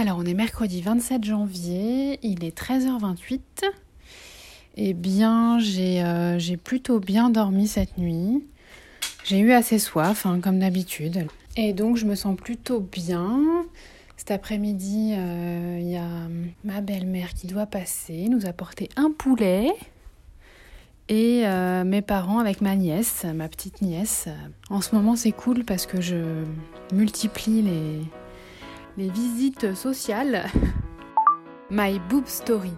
Alors on est mercredi 27 janvier, il est 13h28. Eh bien j'ai j'ai plutôt bien dormi cette nuit. J'ai eu assez soif, hein, comme d'habitude. Et donc je me sens plutôt bien. Cet après-midi, euh, il y a ma belle-mère qui doit passer, nous apporter un poulet. Et euh, mes parents avec ma nièce, ma petite nièce. En ce moment, c'est cool parce que je multiplie les, les visites sociales. My Boob Story,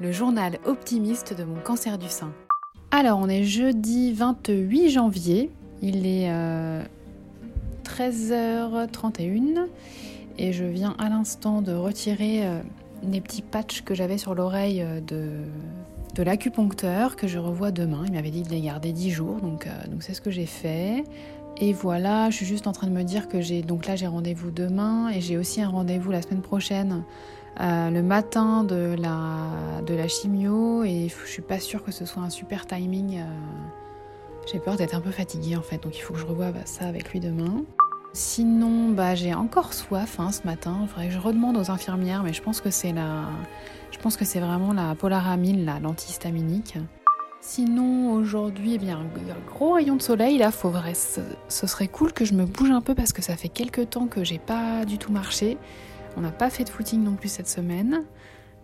le journal optimiste de mon cancer du sein. Alors, on est jeudi 28 janvier. Il est 13h31 euh, et je viens à l'instant de retirer euh, les petits patchs que j'avais sur l'oreille euh, de, l'acupuncteur que je revois demain. Il m'avait dit de les garder 10 jours, donc donc c'est ce que j'ai fait. Et voilà, je suis juste en train de me dire que j'ai donc là j'ai rendez-vous demain et j'ai aussi un rendez-vous la semaine prochaine le matin de la, chimio et je suis pas sûre que ce soit un super timing. J'ai peur d'être un peu fatiguée en fait, donc il faut que je revoie ça avec lui demain. Sinon, bah, j'ai encore soif hein, ce matin. Il faudrait que je redemande aux infirmières, mais je pense que c'est la... je pense que c'est vraiment la polaramine, la l'antihistaminique. Sinon, aujourd'hui, eh bien, un gros rayon de soleil là. Faut ce, serait cool que je me bouge un peu parce que ça fait quelques temps que j'ai pas du tout marché. On n'a pas fait de footing non plus cette semaine.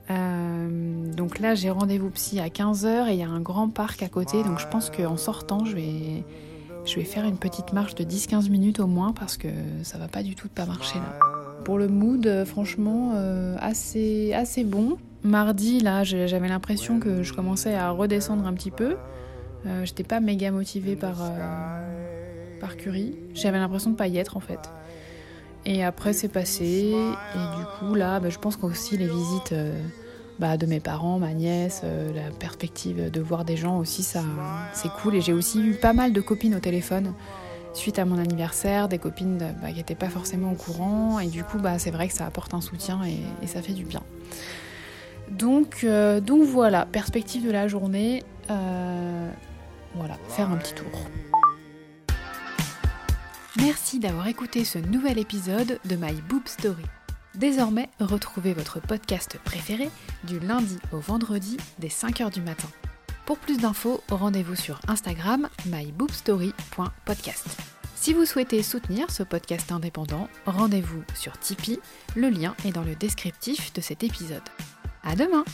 Euh, donc là, j'ai rendez-vous psy à 15h et il y a un grand parc à côté. Donc je pense qu'en sortant, je vais, faire une petite marche de 10-15 minutes au moins parce que ça va pas du tout de pas marcher là. Pour le mood, euh, franchement, euh, assez bon. Mardi, là, j'avais l'impression que je commençais à redescendre un petit peu. J'étais pas méga motivée par, par Curie. J'avais l'impression de pas y être en fait. Et après, c'est passé. Et du coup, là, bah, je pense qu'aussi les visites bah, de mes parents, ma nièce, euh, la perspective de voir des gens aussi, ça, c'est cool. Et j'ai aussi eu pas mal de copines au téléphone suite à mon anniversaire, des copines bah, qui n'étaient pas forcément au courant. Et du coup, bah, c'est vrai que ça apporte un soutien et, ça fait du bien. Donc, euh, donc voilà, perspective de la journée. Euh, voilà, faire un petit tour. Merci d'avoir écouté ce nouvel épisode de My Boob Story. Désormais, retrouvez votre podcast préféré du lundi au vendredi dès 5h du matin. Pour plus d'infos, rendez-vous sur Instagram myboobstory.podcast. Si vous souhaitez soutenir ce podcast indépendant, rendez-vous sur Tipeee, le lien est dans le descriptif de cet épisode. À demain!